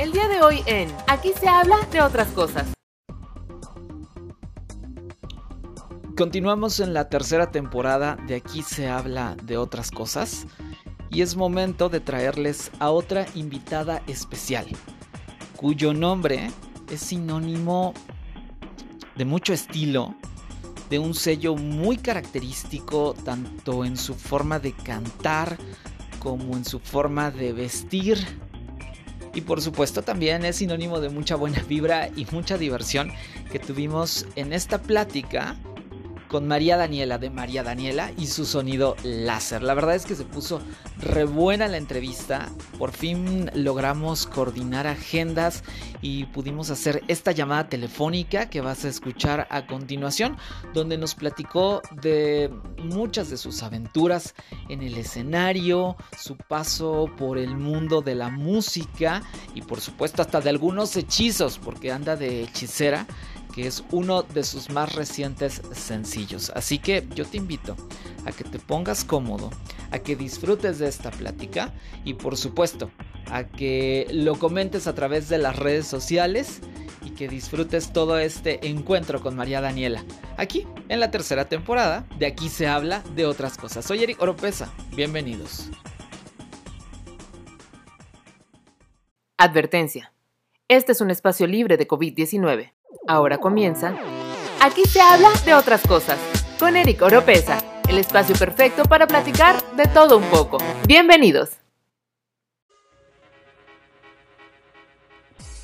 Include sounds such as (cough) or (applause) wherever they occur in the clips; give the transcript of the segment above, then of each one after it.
El día de hoy en Aquí se habla de otras cosas. Continuamos en la tercera temporada de Aquí se habla de otras cosas y es momento de traerles a otra invitada especial, cuyo nombre es sinónimo de mucho estilo, de un sello muy característico tanto en su forma de cantar como en su forma de vestir. Y por supuesto también es sinónimo de mucha buena vibra y mucha diversión que tuvimos en esta plática con María Daniela de María Daniela y su sonido láser. La verdad es que se puso re buena la entrevista. Por fin logramos coordinar agendas y pudimos hacer esta llamada telefónica que vas a escuchar a continuación, donde nos platicó de muchas de sus aventuras en el escenario, su paso por el mundo de la música y por supuesto hasta de algunos hechizos, porque anda de hechicera es uno de sus más recientes sencillos. Así que yo te invito a que te pongas cómodo, a que disfrutes de esta plática y por supuesto a que lo comentes a través de las redes sociales y que disfrutes todo este encuentro con María Daniela. Aquí, en la tercera temporada, de aquí se habla de otras cosas. Soy Eric Oropesa, bienvenidos. Advertencia. Este es un espacio libre de COVID-19. Ahora comienza. Aquí se habla de otras cosas. Con Eric Oropesa, el espacio perfecto para platicar de todo un poco. Bienvenidos.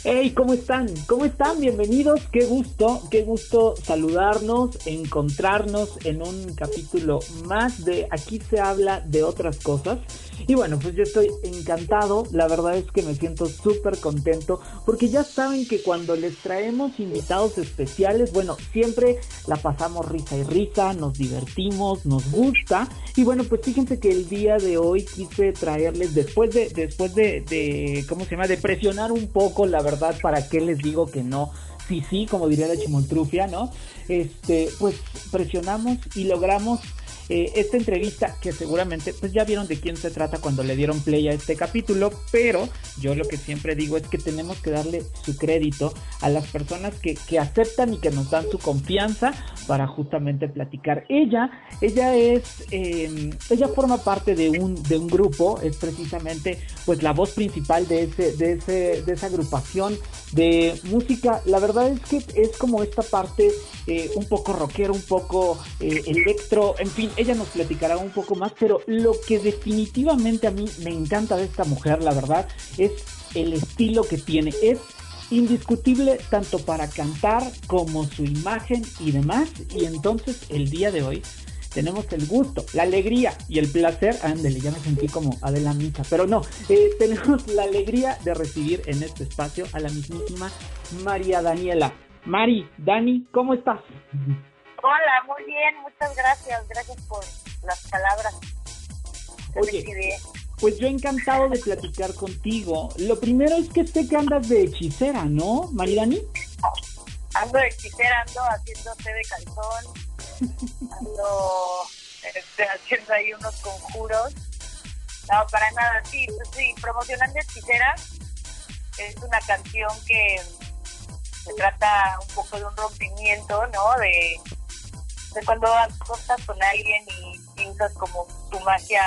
Hey, ¿cómo están? ¿Cómo están? Bienvenidos. Qué gusto, qué gusto saludarnos, encontrarnos en un capítulo más de Aquí se habla de otras cosas. Y bueno, pues yo estoy encantado, la verdad es que me siento súper contento porque ya saben que cuando les traemos invitados especiales, bueno, siempre la pasamos risa y risa, nos divertimos, nos gusta. Y bueno, pues fíjense que el día de hoy quise traerles, después de, después de, ¿cómo se llama? De presionar un poco, la verdad, para qué les digo que no sí, sí, como diría la chimoltrufia, ¿no? Este, pues presionamos y logramos eh, esta entrevista que seguramente pues ya vieron de quién se trata cuando le dieron play a este capítulo, pero yo lo que siempre digo es que tenemos que darle su crédito a las personas que, que aceptan y que nos dan su confianza para justamente platicar. Ella, ella es, eh, ella forma parte de un, de un grupo, es precisamente pues la voz principal de ese, de ese, de esa agrupación de música. La verdad es que es como esta parte eh, un poco rockero, un poco eh, electro, en fin, ella nos platicará un poco más, pero lo que definitivamente a mí me encanta de esta mujer, la verdad, es el estilo que tiene. Es indiscutible tanto para cantar como su imagen y demás. Y entonces el día de hoy tenemos el gusto, la alegría y el placer, ándele, ya me sentí como Adela Micha, pero no, eh, (laughs) tenemos la alegría de recibir en este espacio a la mismísima María Daniela. Mari, Dani, ¿cómo estás? (laughs) Hola, muy bien, muchas gracias, gracias por las palabras. Oye, pues yo encantado de platicar contigo. Lo primero es que sé que andas de hechicera, ¿no, Maridani? Ando de hechicera, ando haciendo té de calzón, ando este, haciendo ahí unos conjuros. No, para nada, sí, pues sí, promocionando hechicera es una canción que se trata un poco de un rompimiento, ¿no? De, de cuando acostas con alguien y piensas como tu magia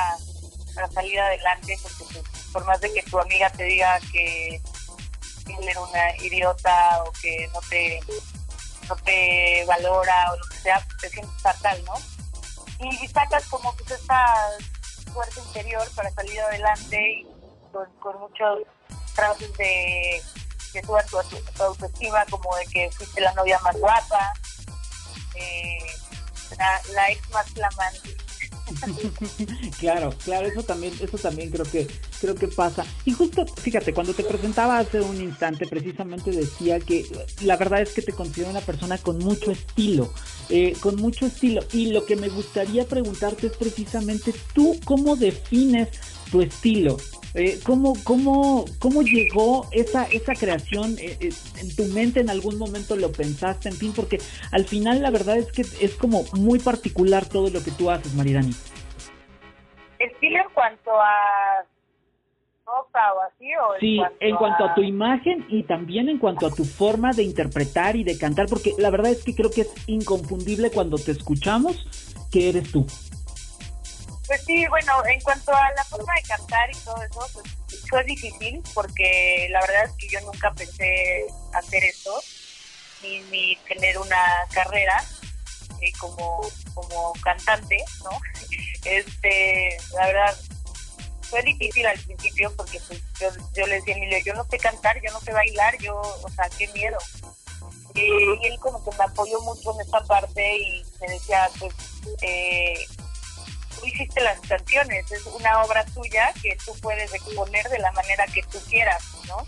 para salir adelante, porque pues, por más de que tu amiga te diga que él era una idiota o que no te no te valora o lo que sea, te sientes fatal, ¿no? Y sacas como pues esta fuerza interior para salir adelante y con, con muchos frases de que suban tu, tu, autoestima, como de que fuiste la novia más guapa, eh, la, la, ex más flamante. (laughs) claro, claro, eso también, eso también creo que, creo que pasa. Y justo, fíjate, cuando te presentaba hace un instante, precisamente decía que la verdad es que te considero una persona con mucho estilo, eh, con mucho estilo. Y lo que me gustaría preguntarte es precisamente tú cómo defines tu estilo. Eh, ¿cómo, cómo, ¿Cómo llegó esa, esa creación eh, eh, en tu mente? ¿En algún momento lo pensaste? En fin, porque al final la verdad es que es como muy particular todo lo que tú haces, Maridani. Estilo en cuanto a ropa o así? O sí, en cuanto a... tu imagen y también en cuanto a tu forma de interpretar y de cantar, porque la verdad es que creo que es inconfundible cuando te escuchamos que eres tú. Pues sí, bueno, en cuanto a la forma de cantar y todo eso, pues fue difícil porque la verdad es que yo nunca pensé hacer eso, ni, ni tener una carrera eh, como, como cantante, ¿no? (laughs) Este, la verdad, fue difícil al principio porque pues, yo, yo le decía a Emilio, yo no sé cantar, yo no sé bailar, yo, o sea, qué miedo. Y, él como que me apoyó mucho en esta parte y me decía, pues, eh, hiciste las canciones, es una obra tuya que tú puedes exponer de la manera que tú quieras, ¿no?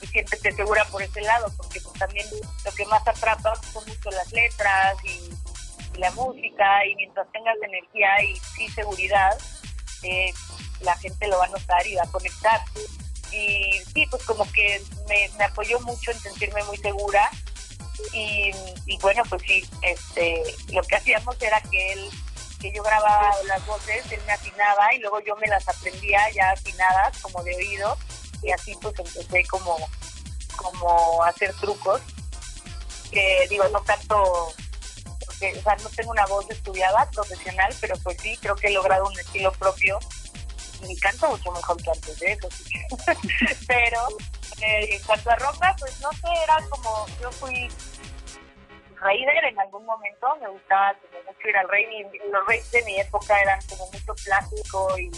Y siempre te asegura por ese lado, porque pues, también lo que más atrapa son mucho las letras y, la música, y mientras tengas energía y sí seguridad, eh, la gente lo va a notar y va a conectar. Y sí, pues como que me, me apoyó mucho en sentirme muy segura. Y, y, bueno, pues sí, este, lo que hacíamos era que él, que yo grababa las voces, él me afinaba y luego yo me las aprendía ya afinadas, como de oído, y así pues empecé como, como a hacer trucos, que digo, no canto, porque, o sea, no tengo una voz estudiada, profesional, pero pues sí, creo que he logrado un estilo propio mi canto mucho mejor que antes de eso. (laughs) Pero eh, en cuanto a ropa, pues no sé, era como, yo fui raider en algún momento, me gustaba como mucho ir al rey, y los reyes de mi época eran como mucho plástico y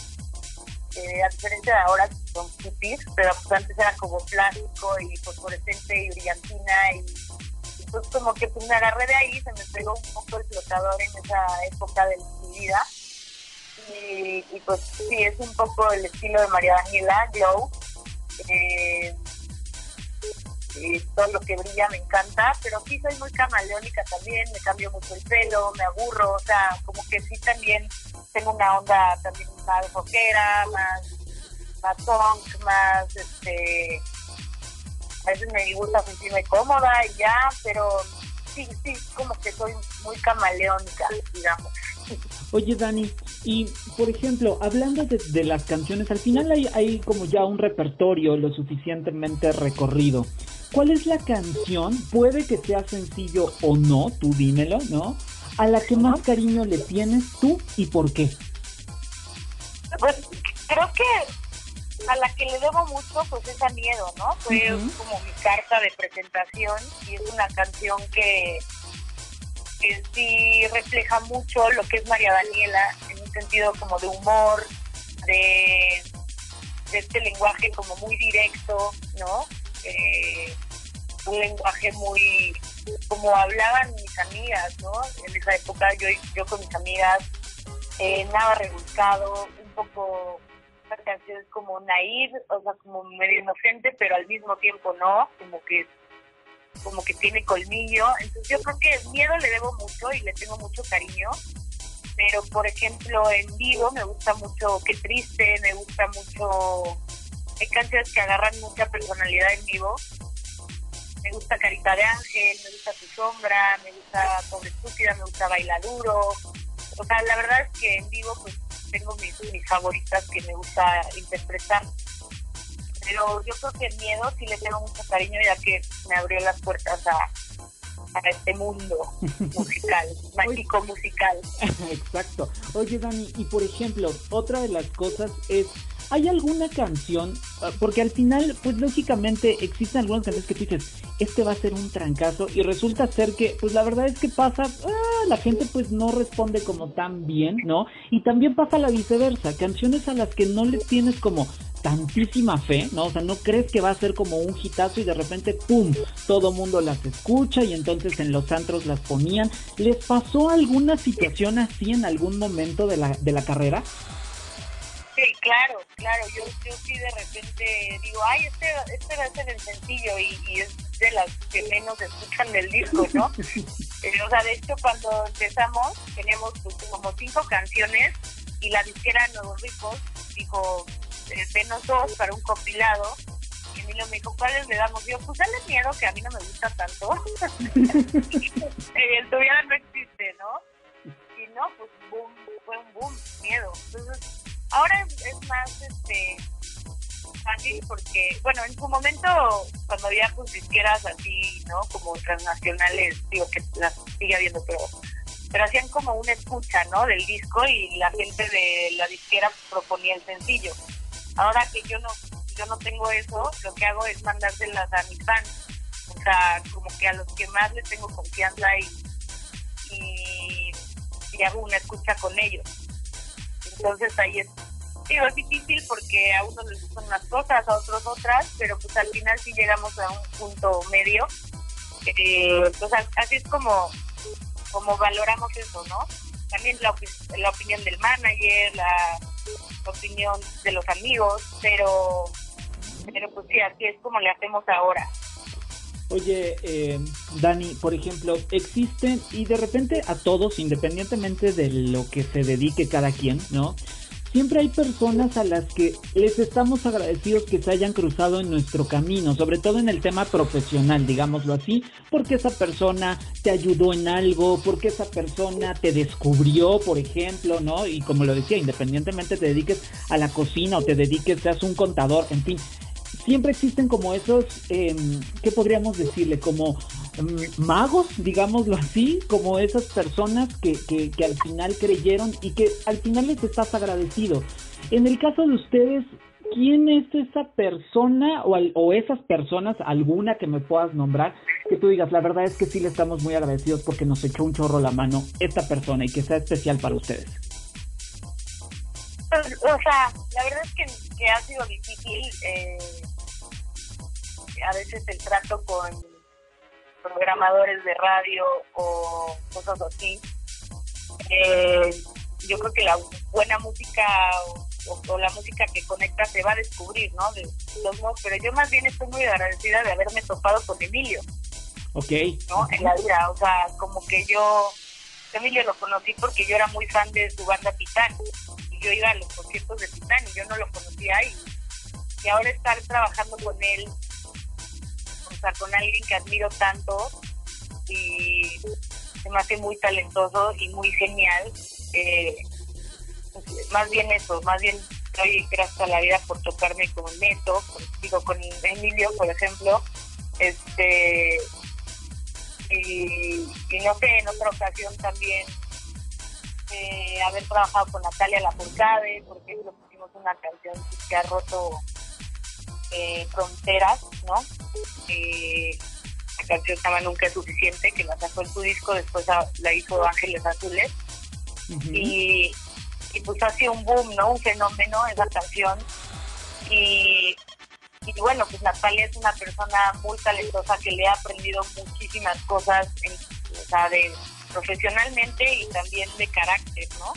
eh, a diferencia de ahora son hippies, pero pues antes era como plástico y fosforescente y brillantina y, y pues como que pues me agarré de ahí, se me pegó un poco el flotador en esa época de mi vida y, pues sí, es un poco el estilo de María Daniela, Glow. Eh, y todo lo que brilla me encanta, pero sí soy muy camaleónica también, me cambio mucho el pelo, me aburro, o sea, como que sí también tengo una onda también más rockera, más, más punk, más, este, a veces me gusta sentirme cómoda y ya, pero sí, sí, como que soy muy camaleónica, digamos. Oye, Dani, y por ejemplo, hablando de, las canciones, al final hay, hay, como ya un repertorio lo suficientemente recorrido. ¿Cuál es la canción? Puede que sea sencillo o no, tú dímelo, ¿no? A la que más cariño le tienes tú y por qué. Pues creo que a la que le debo mucho pues es a Miedo, ¿no? Fue como mi carta de presentación y es una canción que que sí refleja mucho lo que es María Daniela, en un sentido como de humor, de, este lenguaje como muy directo, ¿no? Eh, un lenguaje muy como hablaban mis amigas, ¿no? En esa época yo, con mis amigas, eh, nada rebuscado, un poco esta canción es como naive, o sea, como medio inocente, pero al mismo tiempo no, como que como que tiene colmillo. Entonces yo creo que miedo le debo mucho y le tengo mucho cariño. Pero por ejemplo en vivo me gusta mucho Qué triste, me gusta mucho... Hay canciones que agarran mucha personalidad en vivo. Me gusta Carita de Ángel, me gusta Tu Sombra, me gusta Pobre Estúpida, me gusta Bailaduro. O sea, la verdad es que en vivo pues tengo mis, mis favoritas que me gusta interpretar pero yo creo que el miedo sí le tengo mucho cariño ya que me abrió las puertas a, a este mundo (laughs) musical, mágico musical. Exacto. Oye, Dani, y por ejemplo, otra de las cosas es, ¿hay alguna canción? Ah, porque al final, pues lógicamente existen algunas canciones que tú dices, este va a ser un trancazo, y resulta ser que, pues la verdad es que pasa, ah, la gente pues no responde como tan bien, ¿no? Y también pasa la viceversa, canciones a las que no les tienes como tantísima fe, ¿no? O sea, no crees que va a ser como un hitazo y de repente, ¡pum!, todo mundo las escucha y entonces en los antros las ponían. ¿Les pasó alguna situación así en algún momento de la, de la carrera? Sí, claro, claro. Yo, yo sí de repente digo, ay, este, este va a ser el sencillo y, es de las que menos escuchan del disco, ¿no? (laughs) Eh, o sea, de hecho, cuando empezamos teníamos pues, como cinco canciones y la disquera Nuevos Ricos dijo, eh, denos dos para un compilado. Y Emilio me dijo, ¿cuáles le damos? Yo, pues dale miedo, que a mí no me gusta tanto. (laughs) el tuviera no existe, ¿no? Y no, pues boom, fue un boom, miedo. Entonces, ahora es, más, este, fácil porque, bueno, en su momento, cuando había pues disqueras así, ¿no? Como transnacionales, digo que las sigue habiendo, pero pero hacían como una escucha, ¿no? Del disco y la gente de la disquera proponía el sencillo. Ahora que yo no yo no tengo eso, lo que hago es mandárselas a mis fans. O sea, como que a los que más les tengo confianza y, y, hago una escucha con ellos. Entonces ahí es Digo, es difícil porque a unos les gustan unas cosas, a otros otras, pero pues al final sí llegamos a un punto medio. Eh, así es como, como valoramos eso, ¿no? También la, la opinión del manager, la opinión de los amigos, pero, pero pues sí, así es como le hacemos ahora. Oye, eh, Dani, por ejemplo, existen y de repente a todos, independientemente de lo que se dedique cada quien, ¿no? Siempre hay personas a las que les estamos agradecidos que se hayan cruzado en nuestro camino, sobre todo en el tema profesional, digámoslo así, porque esa persona te ayudó en algo, porque esa persona te descubrió, por ejemplo, ¿no? Y como lo decía, independientemente te dediques a la cocina o te dediques, seas un contador, en fin, siempre existen como esos, eh, ¿qué podríamos decirle? Como mm, magos, digámoslo así, como esas personas que, que, que, al final creyeron y que al final les estás agradecido. En el caso de ustedes, ¿quién es esa persona o, o esas personas, alguna que me puedas nombrar, que tú digas, la verdad es que sí le estamos muy agradecidos porque nos echó un chorro la mano esta persona y que sea especial para ustedes? Pues, o sea, la verdad es que, que ha sido difícil. Eh a veces el trato con programadores de radio o cosas así. Eh, yo creo que la buena música o, la música que conecta se va a descubrir, ¿no? De los modos, pero yo más bien estoy muy agradecida de haberme topado con Emilio. Ok. ¿No? En la vida, o sea, como que yo, Emilio lo conocí porque yo era muy fan de su banda Titán. Y yo iba a los conciertos de Titán y yo no lo conocía ahí. Y ahora estar trabajando con él con alguien que admiro tanto y se me hace muy talentoso y muy genial. Eh, más bien eso, más bien doy gracias a la vida por tocarme con Neto, digo con Emilio, por ejemplo, este y, no sé, en otra ocasión también eh, haber trabajado con Natalia Lafourcade, porque ejemplo pusimos una canción que ha roto eh, fronteras, ¿no? Eh, la canción se llama Nunca es suficiente, que la sacó en su disco, después la hizo Ángeles Azules. y, y, pues ha sido un boom, ¿no? Un fenómeno esa canción. Y, y bueno, pues Natalia es una persona muy talentosa que le ha aprendido muchísimas cosas, en, o sea, de, profesionalmente y también de carácter, ¿no?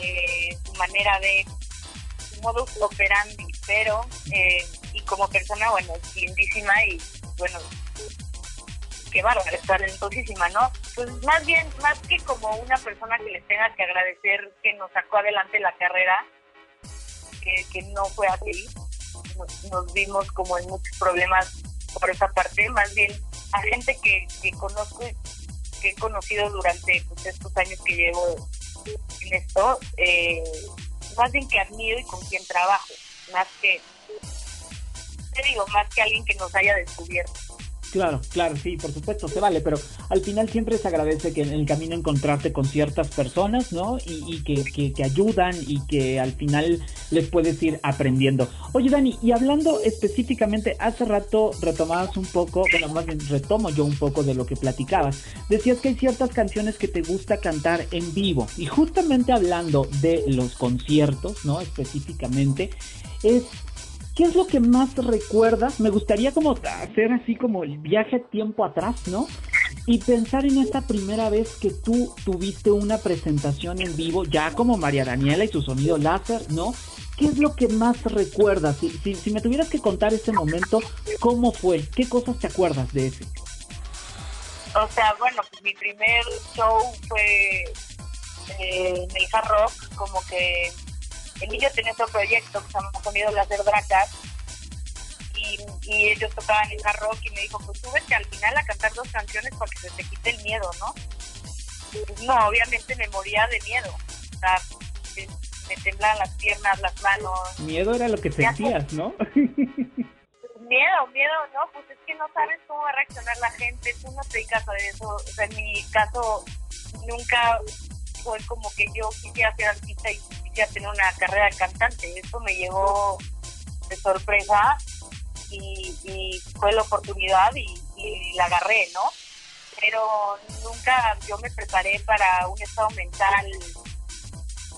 Eh, su manera de, su modus operandi, pero eh, y como persona, bueno, lindísima y bueno, qué bárbara, es talentosísima, ¿no? Pues más bien, más que como una persona que le tenga que agradecer que nos sacó adelante la carrera, que, que no fue así, nos, vimos como en muchos problemas por esa parte, más bien a gente que, que conozco, que he conocido durante pues, estos años que llevo en esto, eh, más bien que admiro y con quien trabajo, más que te digo, más que alguien que nos haya descubierto. Claro, claro, sí, por supuesto, se vale, pero al final siempre se agradece que en el camino encontrarte con ciertas personas, ¿no? Y, que, que, ayudan y que al final les puedes ir aprendiendo. Oye, Dani, y hablando específicamente, hace rato retomabas un poco, bueno, más bien retomo yo un poco de lo que platicabas. Decías que hay ciertas canciones que te gusta cantar en vivo. Y justamente hablando de los conciertos, ¿no? Específicamente, es ¿Qué es lo que más recuerdas? Me gustaría como hacer así como el viaje tiempo atrás, ¿no? Y pensar en esta primera vez que tú tuviste una presentación en vivo, ya como María Daniela y su sonido láser, ¿no? ¿Qué es lo que más recuerdas? Si, me tuvieras que contar ese momento, ¿cómo fue? ¿Qué cosas te acuerdas de ese? O sea, bueno, pues mi primer show fue eh, en rock, como que Emilio tenía otro proyecto que se llama Sonido Láser Dracas y, y, ellos tocaban hard rock y me dijo, pues tú vete al final a cantar dos canciones para que se te quite el miedo, ¿no? Pues no, obviamente me moría de miedo. O sea, me temblaban las piernas, las manos. Miedo era lo que sentías, ¿no? (laughs) miedo, miedo, no, pues es que no sabes cómo va a reaccionar la gente, tú no te dedicas a eso, o sea, en mi caso nunca fue como que yo quisiera ser artista y quisiera tener una carrera de cantante, eso me llegó de sorpresa y, fue la oportunidad y, la agarré, ¿no? Pero nunca yo me preparé para un estado mental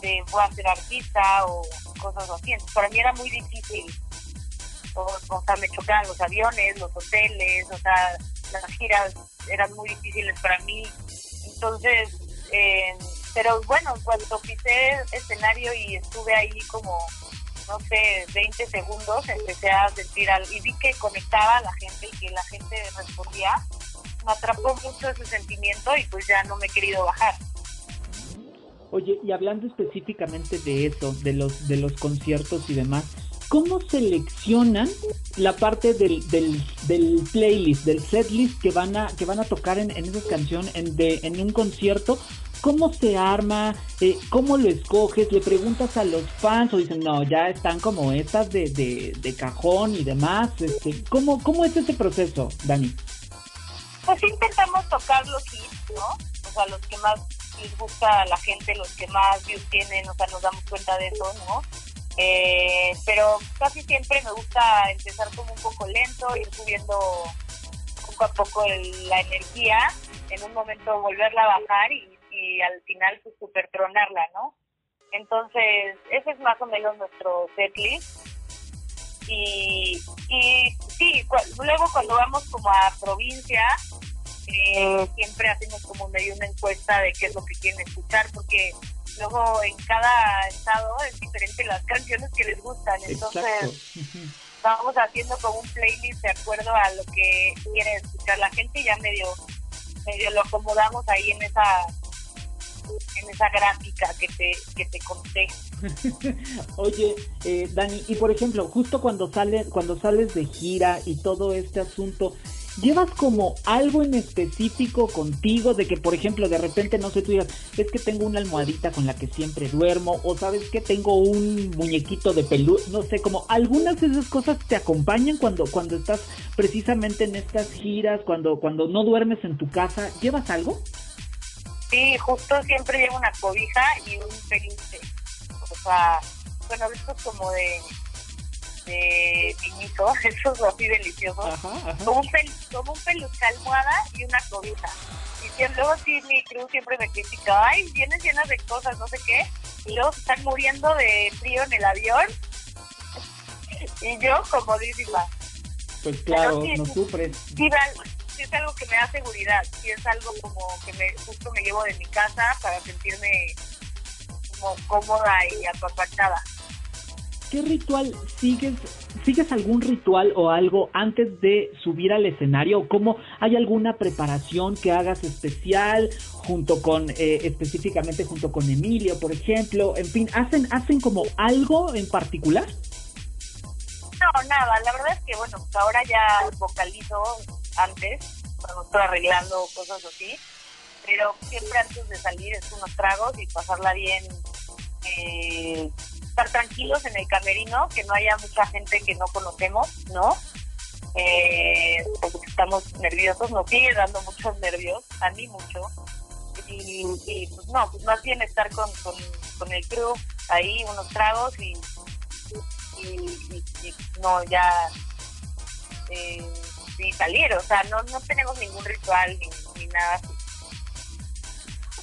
de voy a ser artista o cosas así. Para mí era muy difícil. O, sea, me chocaban los aviones, los hoteles, o sea, las giras eran muy difíciles para mí. Entonces, eh, pero bueno, cuando pisé escenario y estuve ahí como, no sé, 20 segundos, empecé a sentir algo y vi que conectaba a la gente y que la gente respondía. Me atrapó mucho ese sentimiento y pues ya no me he querido bajar. Oye, y hablando específicamente de eso, de los, de los conciertos y demás, ¿cómo seleccionan la parte del, del, del playlist, del setlist que van a, que van a tocar en, en esa canción en, de, en un concierto? ¿Cómo se arma? Eh, ¿Cómo lo escoges? ¿Le preguntas a los fans o dicen, no, ya están como estas de, de, cajón y demás? Este, ¿cómo, ¿Cómo es ese proceso, Dani? Pues intentamos tocar los hits, ¿no? O sea, los que más les gusta a la gente, los que más views tienen, o sea, nos damos cuenta de eso, ¿no? Eh, pero casi siempre me gusta empezar como un poco lento, ir subiendo poco a poco la energía, en un momento volverla a bajar y, al final pues super tronarla, ¿no? Entonces, ese es más o menos nuestro setlist. Y, y sí, luego cuando vamos como a provincia, eh, siempre hacemos como medio una encuesta de qué es lo que quieren escuchar, porque luego en cada estado es diferente las (laughs) canciones que les gustan. Entonces, (laughs) vamos haciendo como un playlist de acuerdo a lo que quiere escuchar la gente y ya medio, medio lo acomodamos ahí en esa en esa gráfica que te, que te conté. (laughs) Oye, eh, Dani, y por ejemplo, justo cuando sale, cuando sales de gira y todo este asunto, llevas como algo en específico contigo de que, por ejemplo, de repente, no sé, tú digas, es que tengo una almohadita con la que siempre duermo, o sabes que tengo un muñequito de pelú, no sé, como algunas de esas cosas te acompañan cuando, cuando estás precisamente en estas giras, cuando, cuando no duermes en tu casa, ¿llevas algo? Sí, justo siempre llevo una cobija y un peluche. O sea, bueno, esto es como de de pinito, (laughs) esos así deliciosos, Como, un como un peluche almohada y una cobija. Y luego sí, mi crew siempre me critica, ay, vienes llenas de cosas, no sé qué, y luego se están muriendo de frío en el avión, (laughs) y yo comodísima. Pues claro, no sufres. Sí, es algo que me da seguridad, sí es algo como que me justo me llevo de mi casa para sentirme como cómoda y apapachada. ¿qué ritual sigues? ¿Sigues algún ritual o algo antes de subir al escenario? ¿O cómo hay alguna preparación que hagas especial junto con, eh, específicamente junto con Emilio, por ejemplo? En fin, ¿hacen, ¿hacen como algo en particular? No, nada, la verdad es que, bueno, ahora ya vocalizo antes, cuando estoy arreglando cosas así, pero siempre antes de salir es unos tragos y pasarla bien. Eh, estar tranquilos en el camerino, que no haya mucha gente que no conocemos, ¿no? Eh, porque estamos nerviosos, nos sigue dando muchos nervios, a mí mucho. Y, pues no, pues más bien estar con, con, el crew ahí, unos tragos y, y, no, ya eh, y salir, o sea, no, no tenemos ningún ritual ni, ni nada así.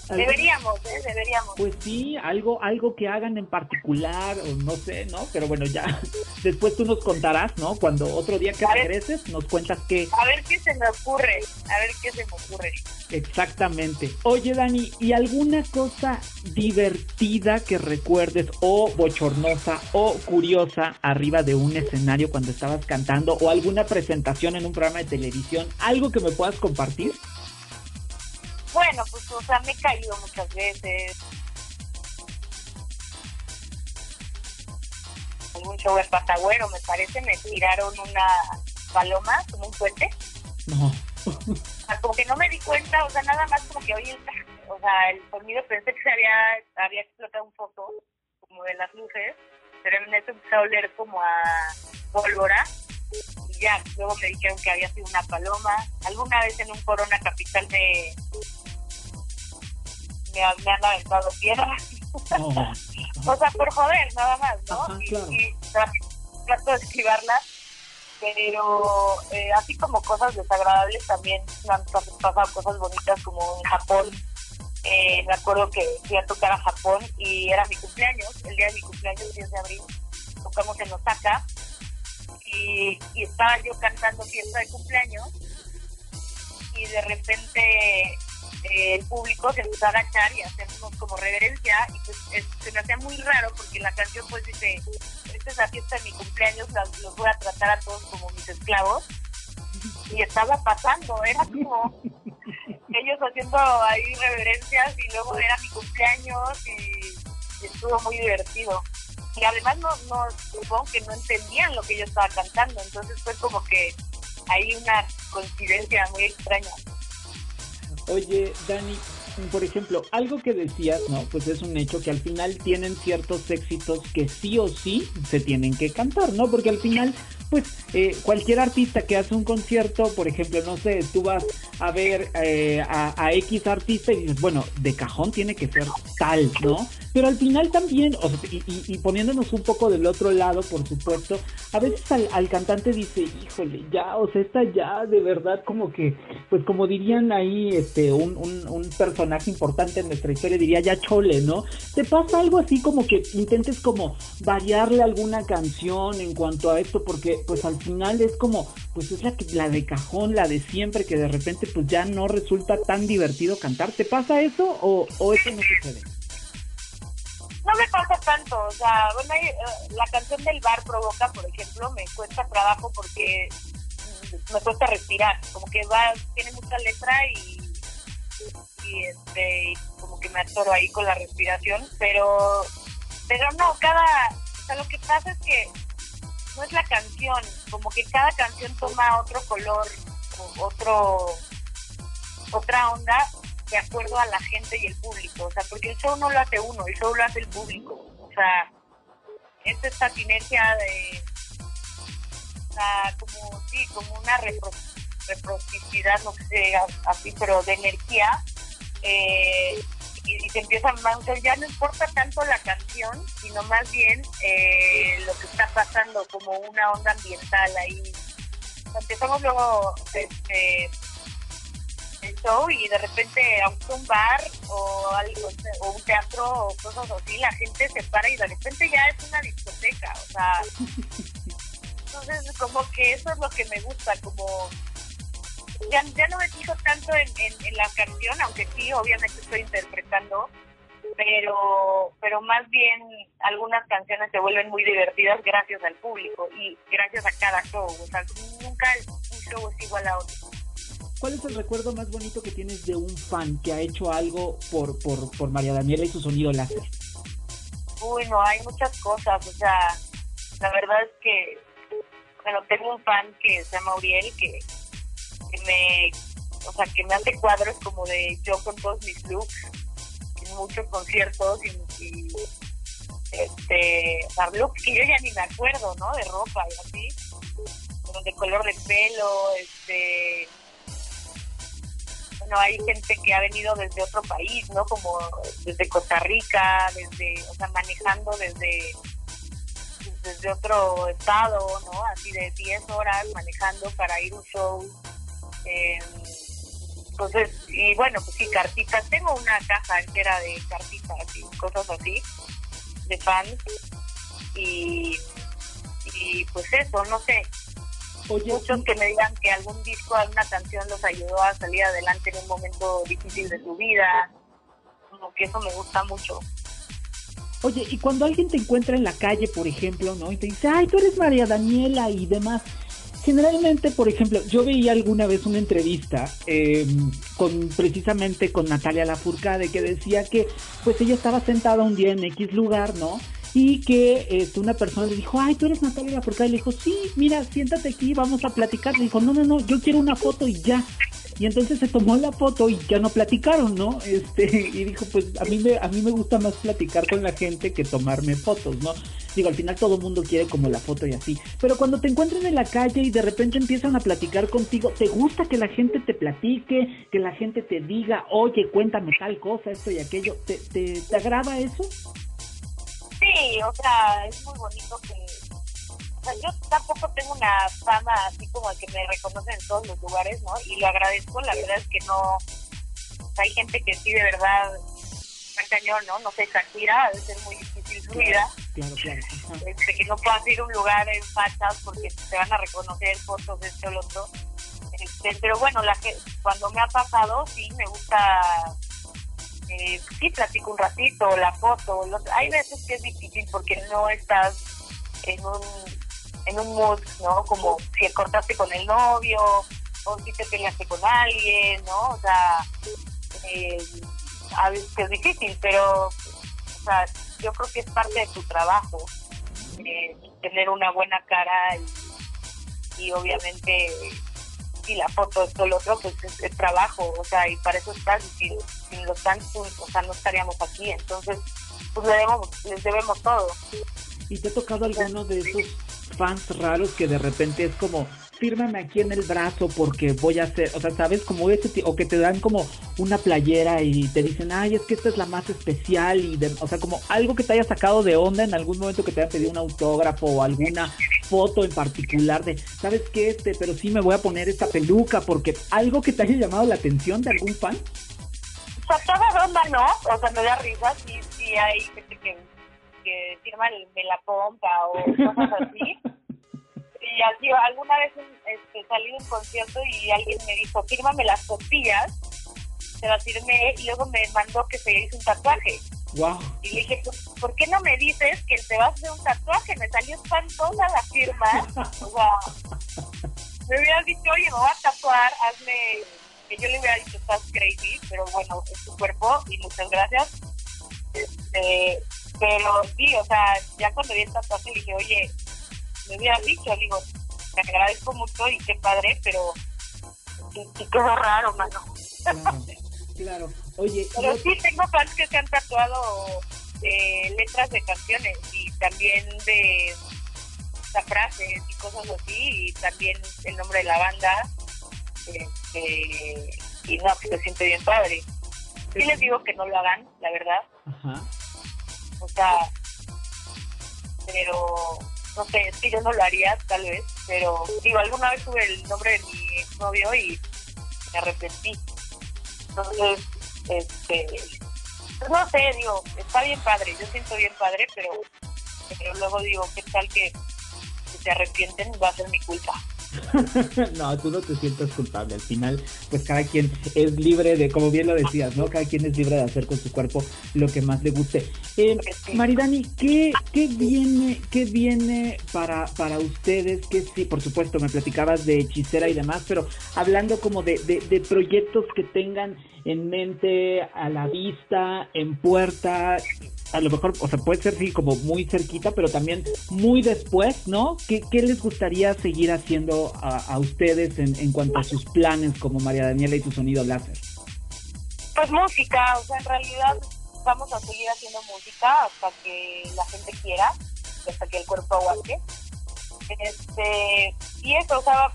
Deberíamos, ¿eh? deberíamos. Pues sí, algo, algo que hagan en particular, o no sé, ¿no? Pero bueno, ya (laughs) después tú nos contarás, ¿no? Cuando otro día que regreses nos cuentas qué. A ver qué se me ocurre, a ver qué se me ocurre. Exactamente. Oye, Dani, ¿y alguna cosa divertida que recuerdes, o bochornosa, o curiosa, arriba de un escenario cuando estabas cantando, o alguna presentación en un programa de televisión? ¿Algo que me puedas compartir? Bueno, pues, o sea, me he caído muchas veces. Algún show en Patagüero, me parece, me tiraron una paloma, como un puente. No. Como que no me di cuenta, o sea, nada más como que oí el, o sea, el sonido, pensé que se había, había explotado un foco, como de las luces, pero en eso empecé a oler como a pólvora y ya, luego me dijeron que había sido una paloma. Alguna vez en un Corona Capital me, me, han aventado piedras. (laughs) o sea, por joder, nada más, ¿no? Ajá, claro. y, y tra- trato de esquivarlas, pero eh, así como cosas desagradables también me han pas- pasado cosas bonitas como en Japón. Eh, me acuerdo que fui a tocar a Japón y era mi cumpleaños, el día de mi cumpleaños, 10 de abril, tocamos en Osaka y, y estaba yo cantando fiesta de cumpleaños y de repente eh, el público se empezó a agachar y hacernos como reverencia. Y pues es- se me hacía muy raro porque la canción pues dice esta es la fiesta de mi cumpleaños los voy a tratar a todos como mis esclavos y estaba pasando era como ellos haciendo ahí reverencias y luego era mi cumpleaños y, y estuvo muy divertido. Y además no, no supongo que no entendían lo que yo estaba cantando entonces fue como que hay una coincidencia muy extraña Oye, Dani, por ejemplo, algo que decías, ¿no? Pues es un hecho que al final tienen ciertos éxitos que sí o sí se tienen que cantar, ¿no? Porque al final, pues eh, cualquier artista que hace un concierto, por ejemplo, no sé, tú vas a ver eh, a, X artista y dices, bueno, de cajón tiene que ser tal, ¿no? Pero al final también, o sea, y, poniéndonos un poco del otro lado, por supuesto, a veces al, cantante dice, híjole, ya, o sea, esta ya de verdad como que, pues como dirían ahí, este, un, personaje importante en nuestra historia diría ya chole, ¿no? ¿Te pasa algo así como que intentes como variarle alguna canción en cuanto a esto? Porque pues al final es como, pues es la, que, la de cajón, la de siempre, que de repente pues ya no resulta tan divertido cantar. ¿Te pasa eso o, o eso no sucede? no me pasa tanto, o sea, bueno, eh, la canción del bar provoca, por ejemplo, me cuesta trabajo porque me cuesta respirar, como que va, tiene mucha letra y, y este, como que me atoro ahí con la respiración, pero, pero no, cada, o sea, lo que pasa es que no es la canción, como que cada canción toma otro color, otro, otra onda de acuerdo a la gente y el público, o sea, porque el show no lo hace uno, el show lo hace el público, o sea, es esta sinergia de, como, sí, como una repro, no sé así, pero de energía, eh, y, y se empieza a sea, ya no importa tanto la canción, sino más bien eh, lo que está pasando, como una onda ambiental ahí. Empezamos luego, este, el show y de repente aunque un bar o algo o un teatro o cosas así la gente se para y de repente ya es una discoteca o sea entonces como que eso es lo que me gusta como ya, ya no me fijo tanto en, en, en la canción aunque sí obviamente estoy interpretando pero pero más bien algunas canciones se vuelven muy divertidas gracias al público y gracias a cada show. O sea nunca un show es igual a otro. ¿Cuál es el recuerdo más bonito que tienes de un fan que ha hecho algo por, por, por María Daniela y su sonido láser? Uy, no, hay muchas cosas, o sea, la verdad es que, bueno, tengo un fan que se llama Uriel, que, me, o sea, que me hace cuadros como de yo con todos mis looks, en muchos conciertos y, y este, o sea, looks que yo ya ni me acuerdo, ¿no? De ropa y así, de color de pelo, este, bueno, hay gente que ha venido desde otro país, ¿no? Como desde Costa Rica, desde, o sea, manejando desde, desde otro estado, ¿no? Así de 10 horas manejando para ir a un show. Eh, entonces, y bueno, pues sí, cartitas. Tengo una caja entera de cartitas y cosas así, de fans. Y, y pues eso, no sé, Oye, muchos que me digan que algún disco, alguna canción los ayudó a salir adelante en un momento difícil de su vida. Como que eso me gusta mucho. Oye, y cuando alguien te encuentra en la calle, por ejemplo, ¿no? Y te dice, ay, tú eres María Daniela y demás. Generalmente, por ejemplo, yo veía alguna vez una entrevista eh, con precisamente con Natalia Lafourcade que decía que pues ella estaba sentada un día en X lugar, ¿no? Y que este, una persona le dijo, ay, tú eres Natalia Lafourcade. Le dijo, sí, mira, siéntate aquí, vamos a platicar. Le dijo, no, no, no, yo quiero una foto y ya. Y entonces se tomó la foto y ya no platicaron, ¿no? Este, y dijo, pues a mí me, a mí me gusta más platicar con la gente que tomarme fotos, ¿no? Digo, al final todo mundo quiere como la foto y así. Pero cuando te encuentran en la calle y de repente empiezan a platicar contigo, ¿te gusta que la gente te platique, que la gente te diga, oye, cuéntame tal cosa, esto y aquello? ¿Te, te, te agrada eso? Sí, o sea, es muy bonito que yo tampoco tengo una fama así como que me reconocen en todos los lugares, ¿no? Y lo agradezco, la verdad es que no, hay gente que sí de verdad cañón, ¿no? No sé, Shakira, debe ser muy difícil su vida. Claro, claro. (laughs) Este, que no puedas ir a un lugar en fachas porque te van a reconocer fotos de este o lo otro. Este, pero bueno, la que, cuando me ha pasado, sí, me gusta, eh, sí platico un ratito, la foto. hay veces que es difícil porque no estás en un en un mood, ¿no? Como si cortaste con el novio o si te peleaste con alguien, ¿no? O sea, eh, a veces es difícil, pero o sea, yo creo que es parte de tu trabajo eh, tener una buena cara y, obviamente si la foto es todo lo otro, pues es, trabajo, o sea, y para eso estás, y si, si lo están, pues, o sea, no estaríamos aquí, entonces, pues le debemos, les debemos todo. ¿Y te ha tocado alguno de esos fans raros que de repente es como, fírmame aquí en el brazo porque voy a hacer, o sea, sabes, como ese, o que te dan como una playera y te dicen, ay, es que esta es la más especial y, de, o sea, como algo que te haya sacado de onda en algún momento que te haya pedido un autógrafo o alguna foto en particular de, sabes qué, este, pero sí me voy a poner esta peluca porque algo que te haya llamado la atención de algún fan. Sacada de onda, ¿no? O sea, me da risa, sí, sí hay gente que que firma el, de la pompa o cosas así. (laughs) y así, alguna vez este, salí de un concierto y alguien me dijo, fírmame las costillas, se las firmé y luego me mandó que se hizo un tatuaje. Wow. Y le dije, ¿por qué no me dices que te vas a hacer un tatuaje? Me salió espantosa la firma. (laughs) sea, me hubieras dicho, oye, me voy a tatuar, hazme... Que yo le hubiera dicho, estás crazy, pero bueno, es tu cuerpo y muchas gracias. Este, pero sí, o sea, ya cuando vi esta tatuaje dije, oye, me hubieras dicho, digo, te agradezco mucho y qué padre, pero sí, quedó raro, mano. Claro, claro. Oye, pero sí tengo fans que se han tatuado eh, letras de canciones y también de frases y cosas así, y también el nombre de la banda. Este, y no, que se siente bien padre. Sí les digo que no lo hagan, la verdad. Ajá o sea, pero no sé, es que yo no lo haría tal vez, pero digo, alguna vez tuve el nombre de mi exnovio y me arrepentí. Entonces, este, pues no sé, digo, está bien padre, yo siento bien padre, pero, pero luego digo, ¿qué tal que si se arrepienten va a ser mi culpa? (laughs) no, tú no te sientas culpable. Al final, pues cada quien es libre de, como bien lo decías, ¿no? Cada quien es libre de hacer con su cuerpo lo que más le guste. Eh, Maridani, ¿qué, ¿qué, viene, qué viene para, para ustedes? Que sí, por supuesto, me platicabas de hechicera y demás, pero hablando como de, de, de proyectos que tengan en mente, a la vista, en puerta, a lo mejor, o sea, puede ser sí como muy cerquita, pero también muy después, ¿no? ¿Qué, qué les gustaría seguir haciendo a, ustedes en, en, cuanto a sus planes como María Daniela y tu sonido láser? Pues música, o sea, en realidad vamos a seguir haciendo música hasta que la gente quiera, hasta que el cuerpo aguante. Este, y eso, o sea,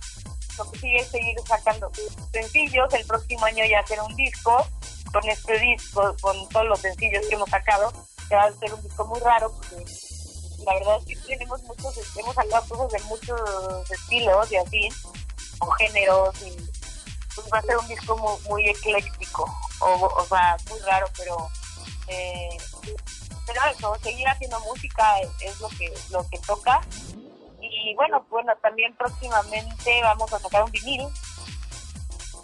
lo que sigue es seguir sacando sencillos, el próximo año ya hacer un disco, con este disco, con todos los sencillos que hemos sacado, va a ser un disco muy raro porque la verdad es que tenemos muchos, hemos sacado cosas de muchos estilos y así, con géneros y pues va a ser un disco muy, ecléctico, o, sea, muy raro, pero eh, pero eso, seguir haciendo música es, lo que lo que toca. Y bueno, bueno, también próximamente vamos a sacar un vinil.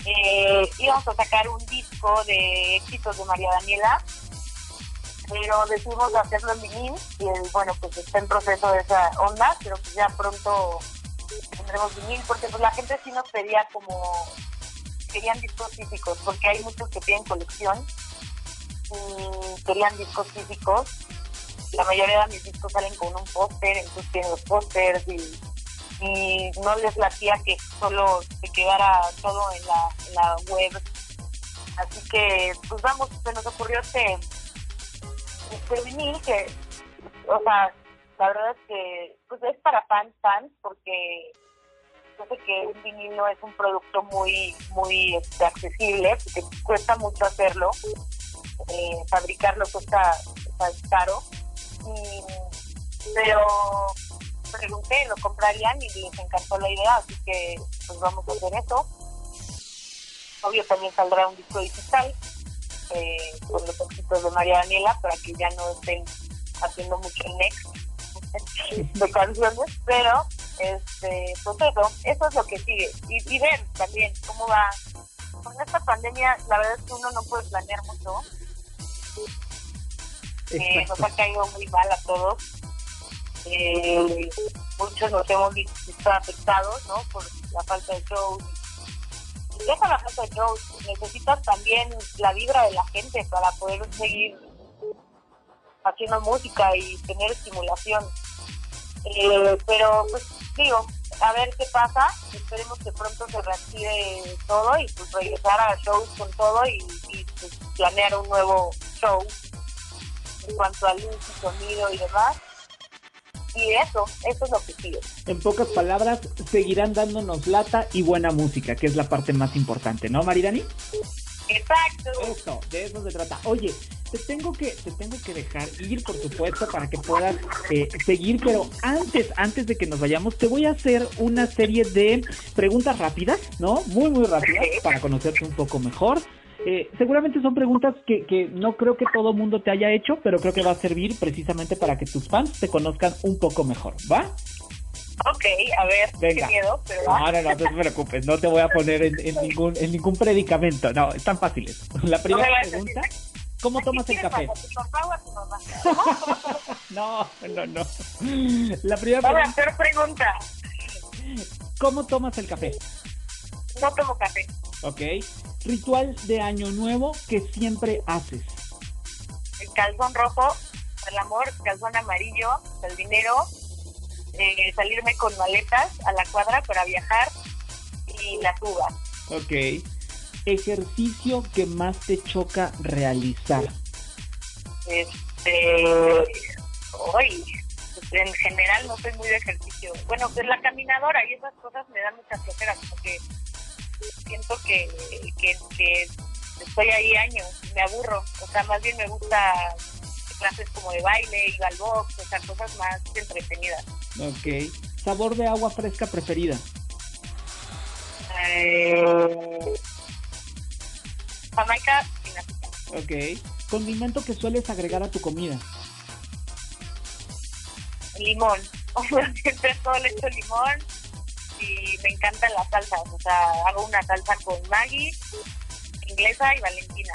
Eh, íbamos a sacar un disco de éxitos de María Daniela pero decidimos hacerlo en vinil y bueno, pues está en proceso de esa onda, pero pues ya pronto tendremos vinil, porque pues la gente sí nos pedía como, querían discos físicos, porque hay muchos que piden colección y querían discos físicos. La mayoría de mis discos salen con un póster, entonces tienen los pósters y y no les latía que solo se quedara todo en la, en la web. Así que, pues vamos, se nos ocurrió este, vinil que, o sea, la verdad es que pues es para fans, fans, porque yo sé que un vinil no es un producto muy muy este, accesible, porque cuesta mucho hacerlo, eh, fabricarlo cuesta, cuesta caro, y, pero pregunté, lo comprarían y les encantó la idea, así que pues vamos a hacer eso. Obvio también saldrá un disco digital eh, con los éxitos de María Daniela para que ya no estén haciendo mucho next de canciones, pero este, pues eso, eso es lo que sigue. Y, y ver también cómo va. Con esta pandemia, la verdad es que uno no puede planear mucho. Eh, nos ha caído muy mal a todos. Eh, muchos nos hemos visto afectados, ¿no? Por la falta de shows. Y deja la falta de shows, necesitas también la vibra de la gente para poder seguir haciendo música y tener estimulación. Eh, pero, pues, digo, a ver qué pasa. Esperemos que pronto se reactive todo y pues regresar a shows con todo y, y pues, planear un nuevo show en cuanto a luz y sonido y demás. Y eso, eso es lo que sigue. En pocas palabras, seguirán dándonos lata y buena música, que es la parte más importante, ¿no, Maridani? Exacto. Eso, de eso se trata. Oye, te tengo que, te tengo que dejar ir, por supuesto, para que puedas eh, seguir, pero antes, antes de que nos vayamos, te voy a hacer una serie de preguntas rápidas, ¿no? Muy, muy rápidas, para conocerte un poco mejor. Eh, seguramente son preguntas que, que no creo que todo mundo te haya hecho, pero creo que va a servir precisamente para que tus fans te conozcan un poco mejor, ¿va? Ok, a ver, Venga. qué miedo, pero No, no, no, no te preocupes, no te voy a poner en, en ningún, en ningún predicamento, no, están fáciles. La primera No me vayas a pregunta, ¿cómo ¿a tomas el café? (laughs) No, no, no. La primera a pregunta, hacer pregunta. ¿cómo tomas el café? No tomo café. Ok. Ritual de año nuevo que siempre haces. El calzón rojo, el amor, calzón amarillo, el dinero, eh, salirme con maletas a la cuadra para viajar y las uvas. Ok. Ejercicio que más te choca realizar. Este, hoy, pues, en general no soy muy de ejercicio. Bueno, pues la caminadora y esas cosas me dan mucha flojera, como que siento que, que, que estoy ahí años, me aburro. O sea, más bien me gusta clases como de baile, ir al box, o sea, cosas más entretenidas. Ok. Sabor de agua fresca preferida. Eh, Jamaica sin azúcar. Ok. Condimento que sueles agregar a tu comida. limón. (laughs) Siempre todo le echo limón y me encantan las salsas. O sea, hago una salsa con Maggi, inglesa y Valentina.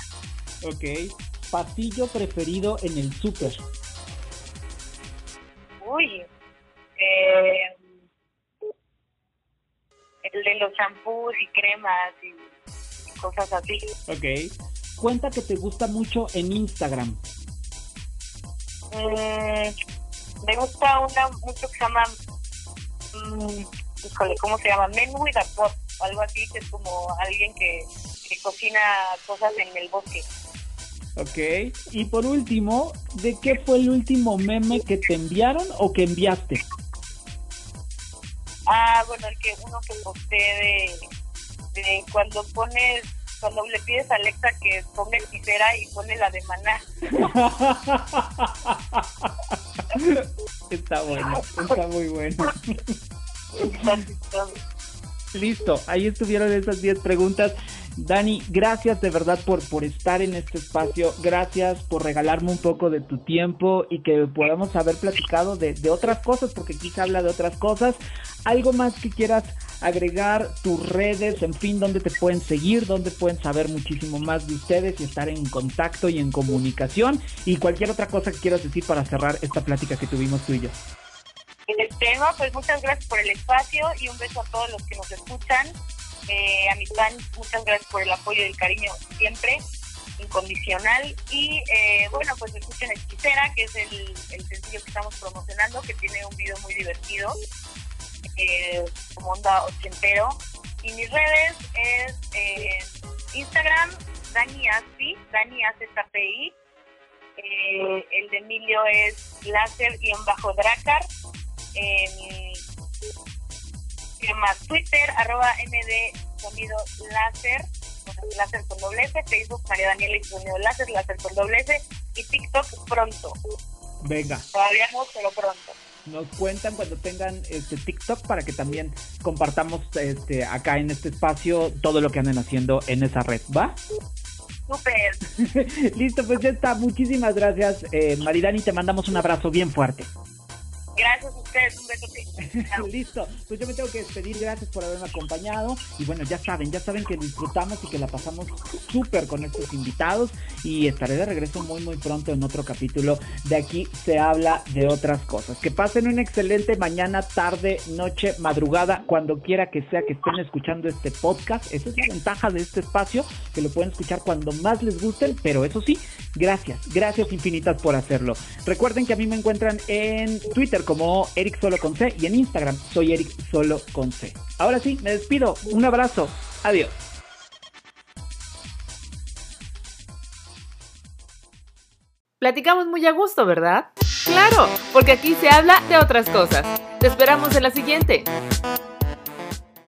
Ok. Pasillo preferido en el súper. Uy, eh, el de los champús y cremas y, y cosas así. Ok. Cuenta que te gusta mucho en Instagram. Mm, me gusta una mucho que se llama, mm, híjole, ¿cómo se llama? Men with a pot, o algo así, que es como alguien que, que cocina cosas en el bosque. Ok. Y por último, ¿de qué fue el último meme que te enviaron o que enviaste? Ah, bueno, el que uno que posté de, de cuando pones, cuando le pides a Alexa que ponga hechicera y pone la de maná. (laughs) está bueno, está muy bueno. (laughs) Listo, ahí estuvieron esas 10 preguntas. Dani, gracias de verdad por, por estar en este espacio, gracias por regalarme un poco de tu tiempo y que podamos haber platicado de, de otras cosas, porque aquí se habla de otras cosas. ¿Algo más que quieras agregar, tus redes, en fin, dónde te pueden seguir, dónde pueden saber muchísimo más de ustedes y estar en contacto y en comunicación? Y cualquier otra cosa que quieras decir para cerrar esta plática que tuvimos tú y yo. Este, no, pues muchas gracias por el espacio y un beso a todos los que nos escuchan. Eh, a mis fans, muchas gracias por el apoyo y el cariño siempre, incondicional. Y eh, bueno, pues escuchen Hechicera, que es el, el sencillo que estamos promocionando, que tiene un video muy divertido. eh, como onda ochentero. Y mis redes es eh, Instagram, Dani Aspi, Dani AZPI. Eh, el de Emilio es láser-dracar. Eh, ¿Qué más? Twitter, arroba MD Sonido Láser, láser con doble S, Facebook María Daniela y Sonido Láser, láser con doble S, y TikTok pronto. Venga. Todavía no, pero pronto. Nos cuentan cuando tengan este TikTok para que también compartamos este acá en este espacio todo lo que anden haciendo en esa red, ¿va? Súper. (laughs) Listo, pues ya está. Muchísimas gracias, eh, Maridani. Te mandamos un abrazo bien fuerte. Gracias ustedes, un beso. (laughs) Listo, pues yo me tengo que despedir, gracias por haberme acompañado y bueno, ya saben, ya saben que disfrutamos y que la pasamos súper con estos invitados y estaré de regreso muy muy pronto en otro capítulo de aquí se habla de otras cosas. Que pasen una excelente mañana, tarde, noche, madrugada, cuando quiera que sea que estén escuchando este podcast. Esa es la ventaja de este espacio, que lo pueden escuchar cuando más les gusten, pero eso sí, gracias, gracias infinitas por hacerlo. Recuerden que a mí me encuentran en Twitter como Eric Solo con C y en Instagram soy Eric Solo con C. Ahora sí, me despido. Un abrazo. Adiós. Platicamos muy a gusto, ¿verdad? Claro, porque aquí se habla de otras cosas. Te esperamos en la siguiente.